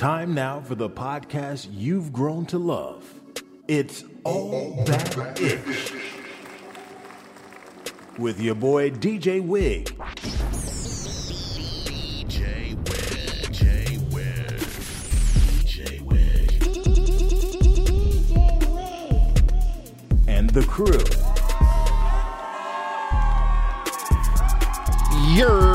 Time now for the podcast you've grown to love. It's All That Ish. With your boy DJ Wig. DJ Wig, J Wig, and the crew. Yer.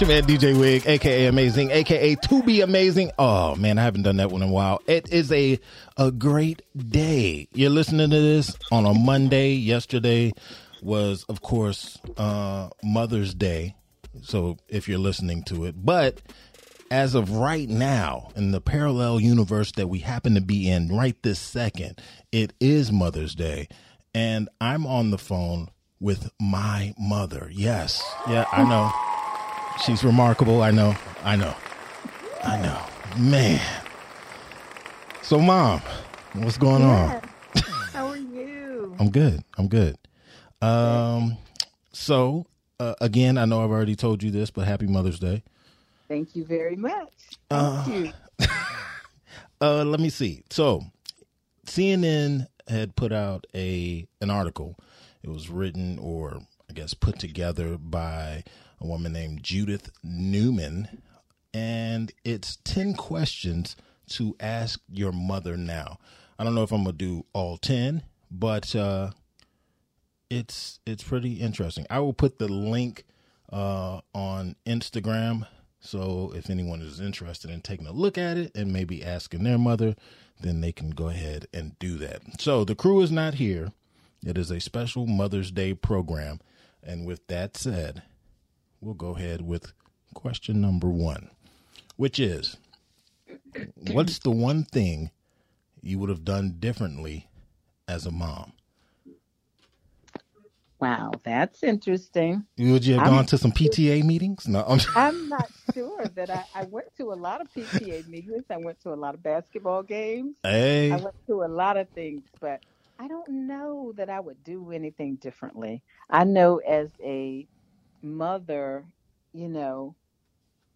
It's your man DJ Wig, aka Amazing, aka To Be Amazing. Oh man, I haven't done that one in a while. It is a a great day. You're listening to this on a Monday. Yesterday was, of course, uh, Mother's Day. So if you're listening to it, but as of right now, in the parallel universe that we happen to be in right this second, it is Mother's Day. And I'm on the phone with my mother. Yes. Yeah, I know. She's remarkable. I know. I know. I know. Man. So, mom, what's going on? How are you? I'm good. I'm good. Um, so, uh, again, I know I've already told you this, but happy Mother's Day. Thank you very much. Thank you. Uh, let me see. So, CNN had put out a an article. It was written, or I guess put together by a woman named Judith Newman, and it's ten questions to ask your mother now. I don't know if I'm gonna do all ten, but uh, it's it's pretty interesting. I will put the link uh, on Instagram. So if anyone is interested in taking a look at it and maybe asking their mother, then they can go ahead and do that. So the crew is not here. It is a special Mother's Day program. And with that said, we'll go ahead with question number one, which is what's the one thing you would have done differently as a mom? Wow, that's interesting. Would you have I'm- gone to some PTA meetings? No, I'm I'm not sure that I, I went to a lot of PTA meetings. I went to a lot of basketball games. hey, I went to a lot of things, but I don't know that I would do anything differently. I know as a mother, you know,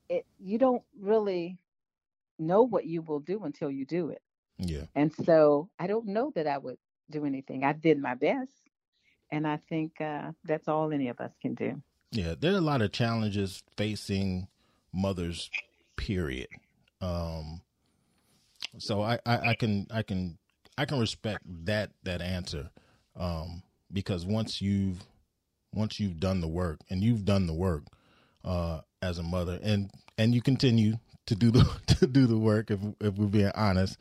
it you don't really know what you will do until you do it. yeah. And so I don't know that I would do anything. I did my best. And I think uh, that's all any of us can do. Yeah, there are a lot of challenges facing mothers. Period. Um, so I, I, I can I can I can respect that that answer um, because once you've once you've done the work and you've done the work uh, as a mother and and you continue to do the to do the work if if we're being honest,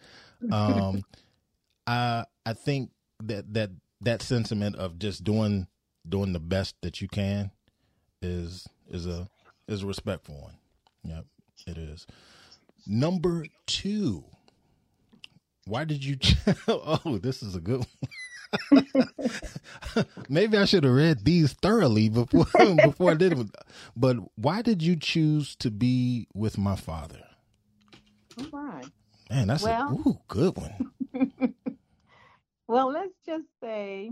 um, I I think that that that sentiment of just doing doing the best that you can is is a is a respectful one. Yep, it is. Number two. Why did you? oh, this is a good one. Maybe I should have read these thoroughly before before I did it. But why did you choose to be with my father? Oh, All right. Man, that's Well- a ooh, good one. Well, let's just say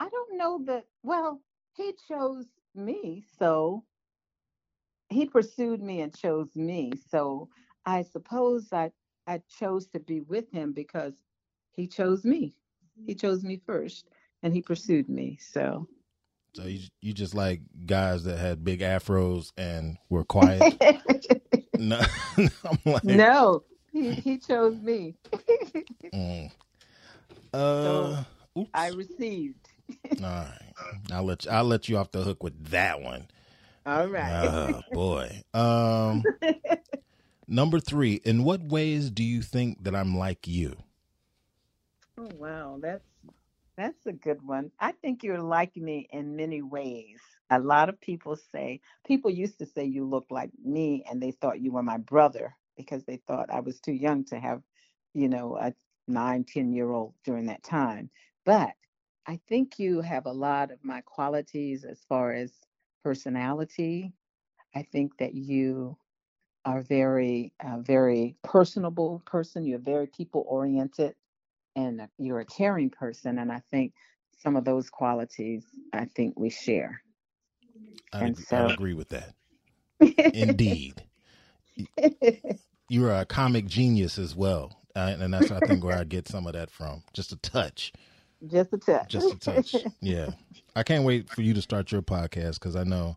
I don't know that. Well, he chose me, so he pursued me and chose me. So I suppose I I chose to be with him because he chose me. He chose me first, and he pursued me. So So you you just like guys that had big afros and were quiet. no, I'm like, no, he he chose me. mm. uh, oops. I received. All right, I'll let you, I'll let you off the hook with that one. All right. Oh boy. Um, number three. In what ways do you think that I'm like you? Oh wow, that's that's a good one. I think you're like me in many ways. A lot of people say people used to say you look like me and they thought you were my brother because they thought I was too young to have, you know, a nine, ten year old during that time. But I think you have a lot of my qualities as far as personality. I think that you are very, uh, very personable person. You're very people oriented and you're a caring person and i think some of those qualities i think we share I And agree, so- I agree with that. Indeed. You're a comic genius as well. Uh, and that's, I think, where I get some of that from. Just a touch. Just a touch. Just a touch. Yeah. I can't wait for you to start your podcast because I know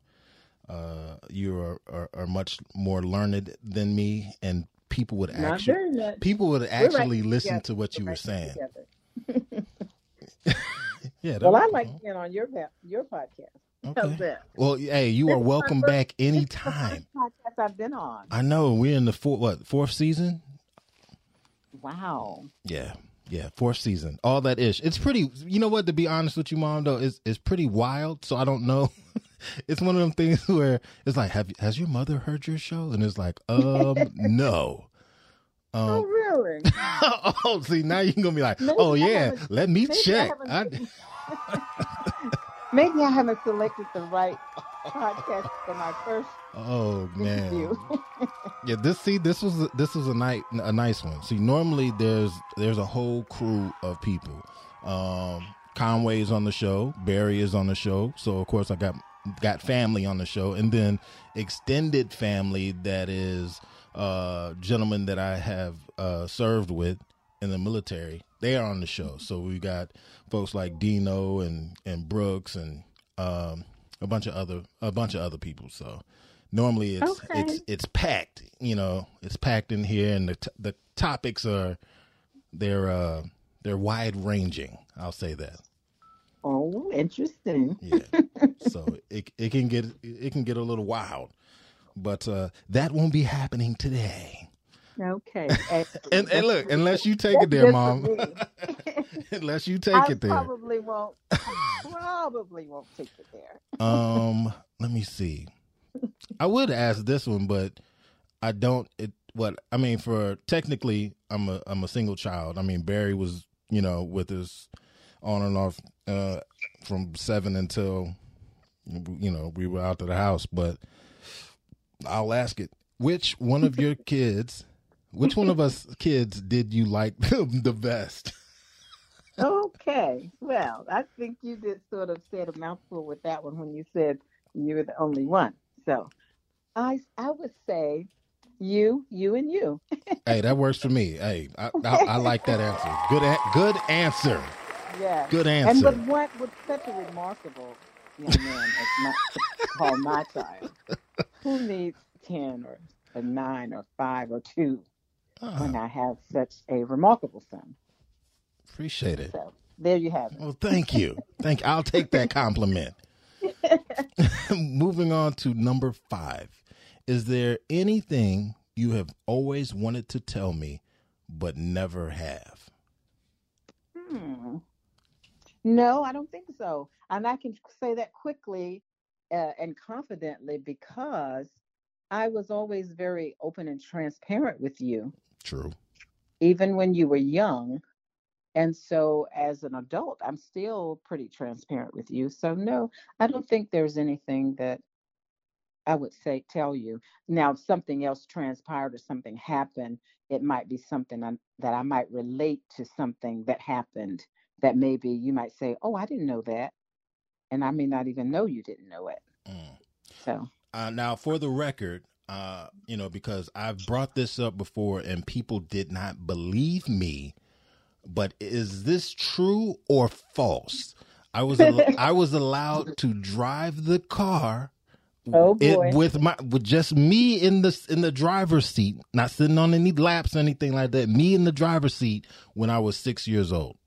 uh, you are, are, are much more learned than me, and people would Not actually people would actually right listen together. to what you We're were right saying. Yeah. Well, I like being on your your podcast. Okay. Well, hey, you This are welcome first- back is anytime. podcast I've been on. I know we're in the four, what fourth season. Wow. Yeah, yeah, fourth season. All that ish. It's pretty. You know what? To be honest with you, mom, though, it's it's pretty wild. So I don't know. it's one of them things where it's like, have has your mother heard your show? And it's like, um, no. oh, Um, really? oh, see, now you're gonna be like, Maybe oh I yeah, let me maybe I check. I, Maybe I haven't selected the right podcast for my first oh man. Yeah, this see this was this was a night a nice one. See, normally there's there's a whole crew of people. Um Conway is on the show, Barry is on the show, so of course I got got family on the show, and then extended family that is uh gentlemen that I have uh served with in the military. They are on the show, so we got folks like Dino and and Brooks and um a bunch of other a bunch of other people. So normally it's Okay. it's it's packed you know it's packed in here and the t- the topics are they're uh they're wide ranging i'll say that oh, interesting. yeah so it it can get it can get a little wild but uh that won't be happening today Okay. and, and look unless you take it there mom unless you take I it there probably won't. Probably won't take it there. um let me see i would ask this one but i don't it what i mean for technically i'm a i'm a single child i mean barry was you know with us on and off uh from seven until you know we were out of the house but i'll ask it which one of your kids which one of us kids did you like the best Okay. Well, I think you did sort of said a mouthful with that one when you said you were the only one. So I I would say you, you and you. hey that works for me hey i, I, I like that answer good a- good answer Yeah. good answer. And with what with such a remarkable young man as my called my child, who needs ten or a nine or five or two when Ah, I have such a remarkable son? appreciate it So there you have it. Well, thank you. Thank I'll take that compliment. Moving on to number five. Is there anything you have always wanted to tell me but never have? Hmm. No, I don't think so. And I can say that quickly uh, and confidently because I was always very open and transparent with you, True. even when you were young. And so as an adult, I'm still pretty transparent with you. So, no, I don't think there's anything that I would say, tell you. Now, if something else transpired or something happened, it might be something I, that I might relate to something that happened that maybe you might say, oh, I didn't know that. And I may not even know you didn't know it. Mm. So, Uh, now, for the record, uh, you know, because I've brought this up before and people did not believe me, but is this true or false? I was al- I was allowed to drive the car Oh, it- with my with just me in the in the driver's seat, not sitting on any laps or anything like that. Me in the driver's seat when I was six years old.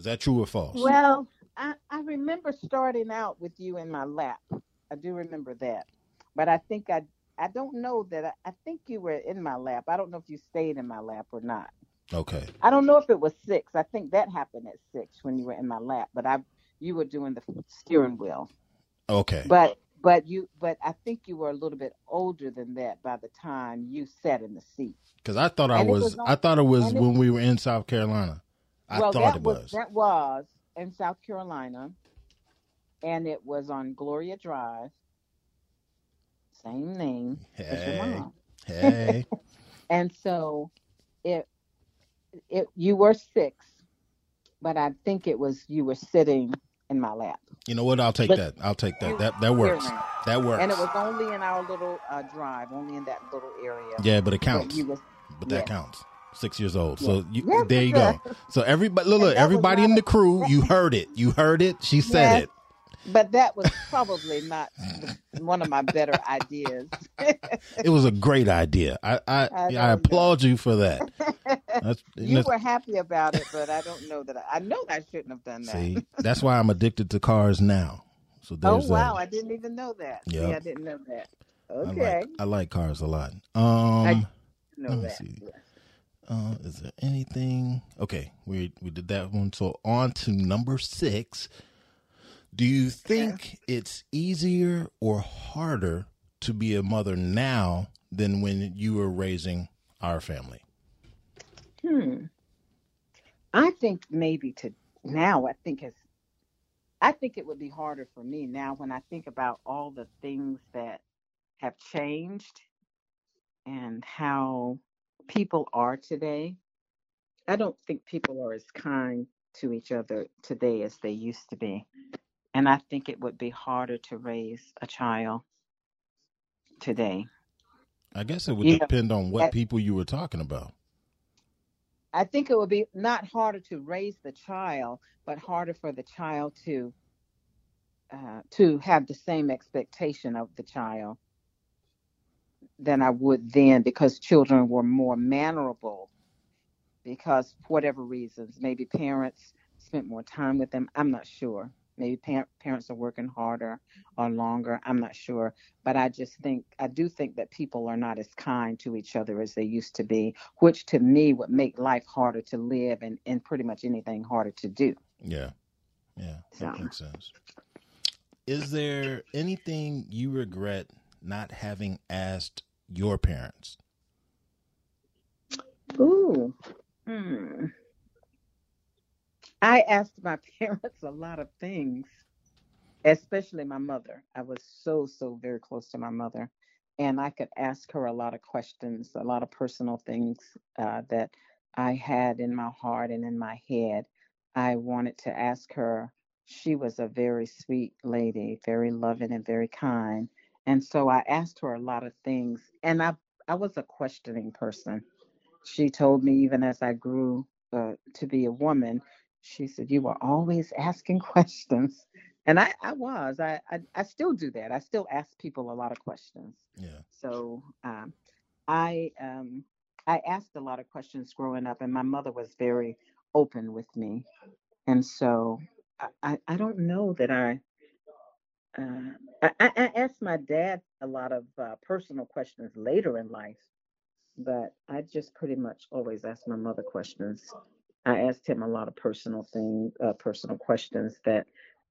Is that true or false? well, I, I remember starting out with you in my lap. I do remember that. But I think I, I don't know that I, I think you were in my lap. I don't know if you stayed in my lap or not. okay. I don't know if it was six. I think that happened at six when you were in my lap, but I you were doing the steering wheel. Okay. But but you but I think you were a little bit older than that by the time you sat in the seat. Because I thought I was, was on- I thought it was and it- when we were in South Carolina. I well, thought that it was, was. that was in South Carolina, and it was on Gloria Drive. Same name as your Hey. mom. Hey. And so, it it you were six, but I think it was you were sitting in my lap. you know what? I'll take But- that. I'll take that. That that works. That works. And it was only in our little uh, drive, only in that little area. yeah, but it counts. was- But that counts. Six years old. So you, Yes, there you go. So everybody, look, look everybody in the crew, you heard it. You heard it. She said Yes. it. But that was probably not one of my better ideas. It was a great idea. I I, I I, don't know. applaud you for that. That's, you that's- were happy about it, but I don't know that I, I know I shouldn't have done that. see, that's why I'm addicted to cars now. So there's oh there's wow, that. I didn't even know that. Yep. Yeah, I didn't know that. I Okay, like I like cars a lot. Um, know let me that. see. Uh, is there anything? Okay, we we did that one. So on to number six. Do you think it's easier or harder to be a mother now than when you were raising our family? Hmm. I think maybe to now. I think it's. I think it would be harder for me now when I think about all the things that have changed and how people are today. I don't think people are as kind to each other today as they used to be. And I think it would be harder to raise a child today. I guess it would Yeah. depend on what That- people you were talking about. I think it would be not harder to raise the child, but harder for the child to uh, to have the same expectation of the child than I would then, because children were more mannerable. Because whatever reasons, maybe parents spent more time with them. I'm not sure. Maybe par- parents are working harder or longer. I'm not sure. But I just think I do think that people are not as kind to each other as they used to be which to me would make life harder to live and, and pretty much anything harder to do. Yeah. Yeah. That So- makes sense. Is there anything you regret not having asked your parents? Ooh. Hmm. I asked my parents a lot of things, especially my mother. I was so, so very close to my mother. And I could ask her a lot of questions, a lot of personal things uh, that I had in my heart and in my head. I wanted to ask her. She was a very sweet lady, very loving and very kind. And so I asked her a lot of things. And I, I was a questioning person. She told me, even as I grew uh, to be a woman, she said, You were always asking questions. And I, I was. I, I, I still do that. I still ask people a lot of questions. Yeah. So um, I um, I asked a lot of questions growing up, and my mother was very open with me. And so I, I, I don't know that I, uh, I I asked my dad a lot of uh, personal questions later in life, but I just pretty much always asked my mother questions. I asked him a lot of personal things, uh, personal questions that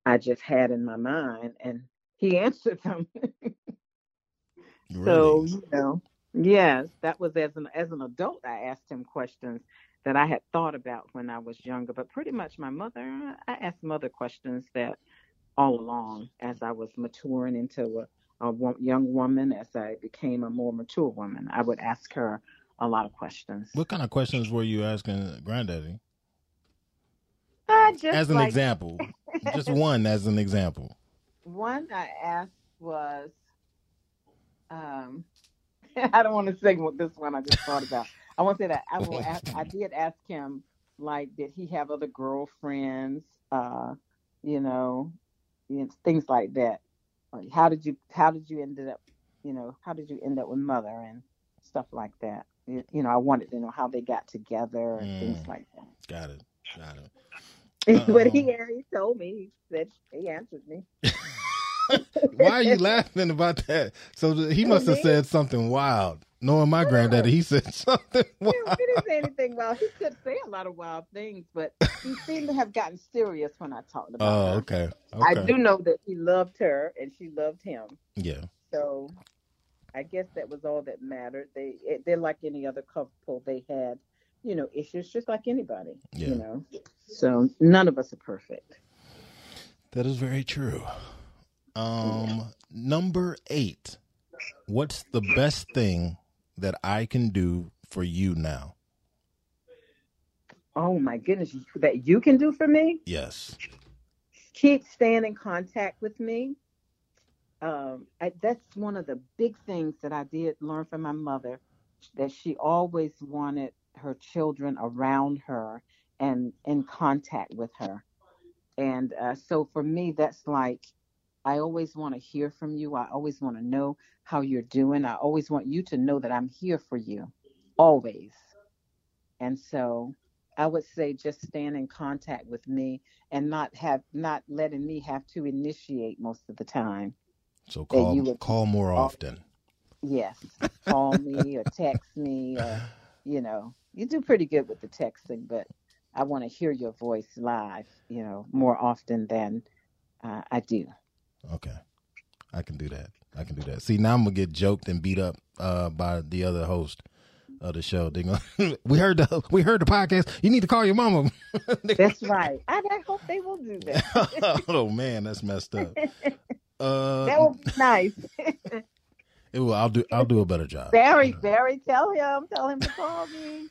I just had in my mind, and he answered them. So you know, yes, that was as an as an adult. I asked him questions that I had thought about when I was younger. But pretty much, my mother, I asked mother questions that all along as I was maturing into a, a wo- young woman, as I became a more mature woman, I would ask her a lot of questions. What kind of questions were you asking granddaddy? I just As an like- example. Just one as an example. One I asked was, um, I don't want to say what this one I just thought about. I want to say that I will. Ask, I did ask him, like, did he have other girlfriends? Uh, you know, you know, things like that. Like, how did you? How did you end up? You know, how did you end up with mother and stuff like that? You, you know, I wanted to know how they got together and things Mm. like that. Got it. Got it. but he, Um, he told me. He said he answered me. Why are you laughing about that? So he must have said something wild. Knowing my granddaddy, he said something wild. he didn't He could say a lot of wild things, but he seemed to have gotten serious when I talked about Oh, her. okay. I do know that he loved her and she loved him. Yeah. So I guess that was all that mattered. They they're like any other couple. They had, you know, issues just like anybody. Yeah. You know. So none of us are perfect. That is very true. Um, number eight. What's the best thing that I can do for you now? Oh my goodness, that you can do for me? Yes. Keep staying in contact with me. um, I, that's one of the big things that I did learn from my mother that she always wanted her children around her and in contact with her. And uh, so for me, that's like, I always want to hear from you. I always want to know how you're doing. I always want you to know that I'm here for you, always. And so I would say just stand in contact with me and not have not letting me have to initiate most of the time. So call would- call more often. Yes, call me or text me or you know, you do pretty good with the texting, but I want to hear your voice live, you know, more often than uh, I do. Okay. I can do that. I can do that. See, now I'm gonna get joked and beat up uh, by the other host of the show. They go, we heard the we heard the podcast. You need to call your mama. That's right. I, I hope they will do that. oh man, that's messed up. Uh, That would be nice. it will, I'll do I'll do a better job. Barry, Barry, tell him, tell him to call me.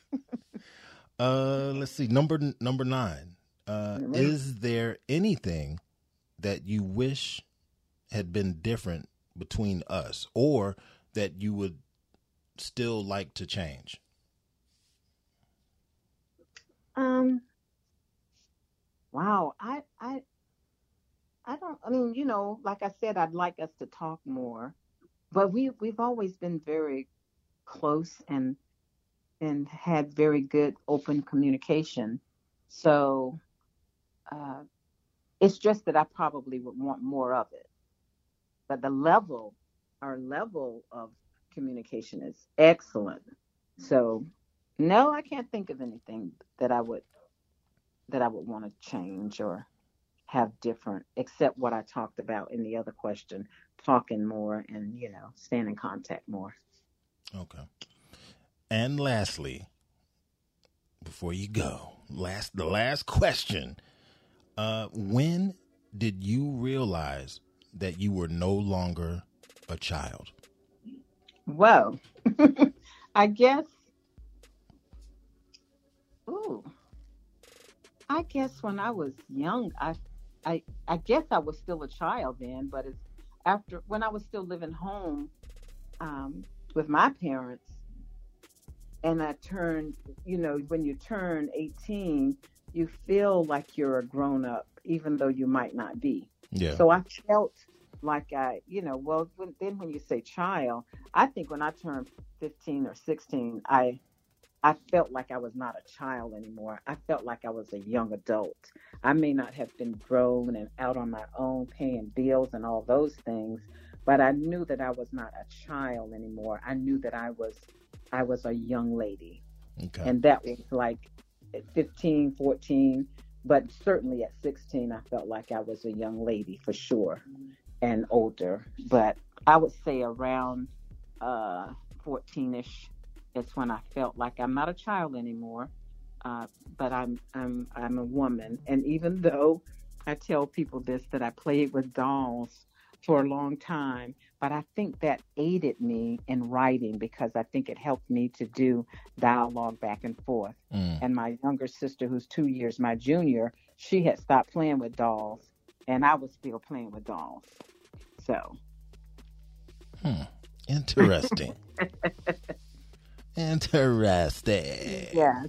Uh, let's see. Number number nine. Uh, Mhm. is there anything that you wish had been different between us, or that you would still like to change? Um. Wow. I I I don't. I mean, you know, like I said, I'd like us to talk more, but we we've always been very close and and had very good open communication. So uh, it's just that I probably would want more of it. But the level, our level of communication is excellent. So no, I can't think of anything that I would that I would want to change or have different, except what I talked about in the other question, talking more and you know, staying in contact more. Okay. And lastly, before you go, last the last question. Uh, when did you realize that you were no longer a child? Whoa. I guess. Ooh. I guess when I was young, I, I, I guess I was still a child then, but it's after when I was still living home, um, with my parents, and I turned, you know, when you turn 18, you feel like you're a grown up, even though you might not be. Yeah. So I felt like I, you know, well, when, then when you say child, I think when I turned 15 or 16, I, I felt like I was not a child anymore. I felt like I was a young adult. I may not have been grown and out on my own, paying bills and all those things, but I knew that I was not a child anymore. I knew that I was, I was a young lady okay. and that was like at 15 14 but certainly at 16 i felt like i was a young lady for sure and older but i would say around uh 14ish is when i felt like i'm not a child anymore uh, but i'm i'm i'm a woman and even though i tell people this that i played with dolls for a long time but i think that aided me in writing because i think it helped me to do dialogue back and forth Mm. and my younger sister, who's two years my junior, she had stopped playing with dolls, and I was still playing with dolls. So, Hmm. Interesting. Interesting. yes,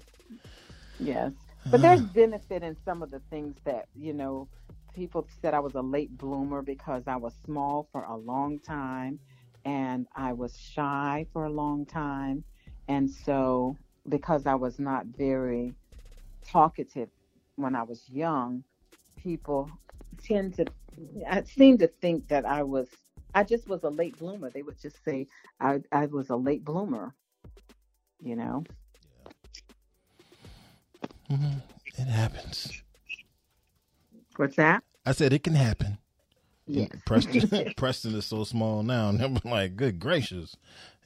yes. But there's benefit in some of the things that, you know, people said I was a late bloomer because I was small for a long time and I was shy for a long time. And so, because I was not very talkative when I was young, people tend to, I seem to think that I was, I just was a late bloomer. They would just say I, I was a late bloomer, you know? Mhm. It happens. What's that? I said it can happen. Yes. Preston, Preston is so small now, and I'm like, good gracious,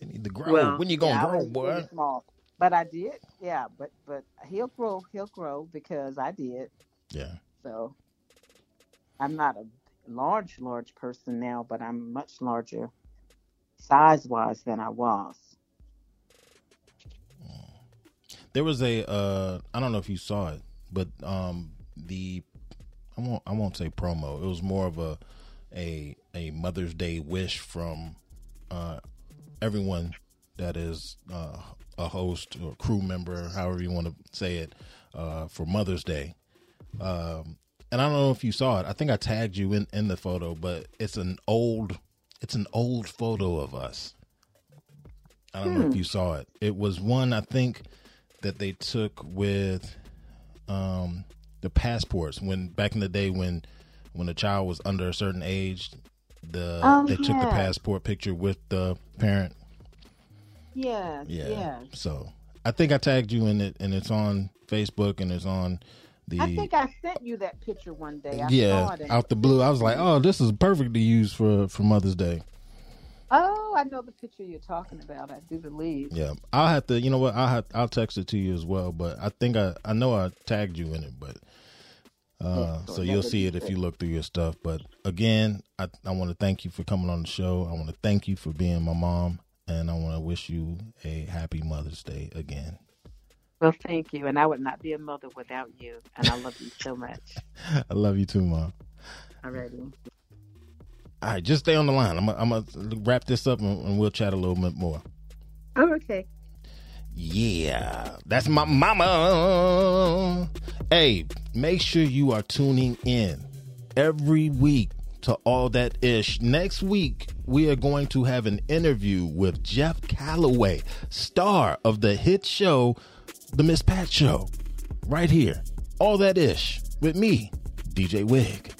they need to grow. Well, when you gonna yeah, grow, boy? really small, but I did. Yeah, but but he'll grow. He'll grow because I did. Yeah. So I'm not a large, large person now, but I'm much larger size wise than I was. There was a uh I don't know if you saw it, but um the I won't I won't say promo. It was more of a a a Mother's Day wish from uh, everyone that is uh, a host or crew member, however you want to say it, uh, for Mother's Day. Um, and I don't know if you saw it. I think I tagged you in, in the photo, but it's an old it's an old photo of us. I don't know if you saw it. It was one I think that they took with um, the passports when back in the day when when a child was under a certain age, the Oh, they took the passport picture with the parent. Yeah, Yeah. yes. So I think I tagged you in it, and it's on Facebook and it's on the I think I sent you that picture one day. I yeah out the blue. I was like, oh, this is perfect to use for for Mother's Day. Oh, I know the picture you're talking about. I do believe. Yeah, I'll have to. You know what? I'll have, I'll text it to you as well. But I think I I know I tagged you in it, but uh, Yeah, so that you'll see it if you look through your stuff. But again, I I want to thank you for coming on the show. I want to thank you for being my mom, and I want to wish you a happy Mother's Day again. Well, thank you. And I would not be a mother without you. And I love you so much. I love you too, mom. Already. All right, just stay on the line. I'm gonna, I'm gonna wrap this up and, and we'll chat a little bit more. Oh, okay. Yeah, that's my mama. Hey, make sure you are tuning in every week to All That Ish. Next week, we are going to have an interview with Jeff Calloway, star of the hit show, The Miss Pat Show, right here. All That Ish with me, DJ Wig.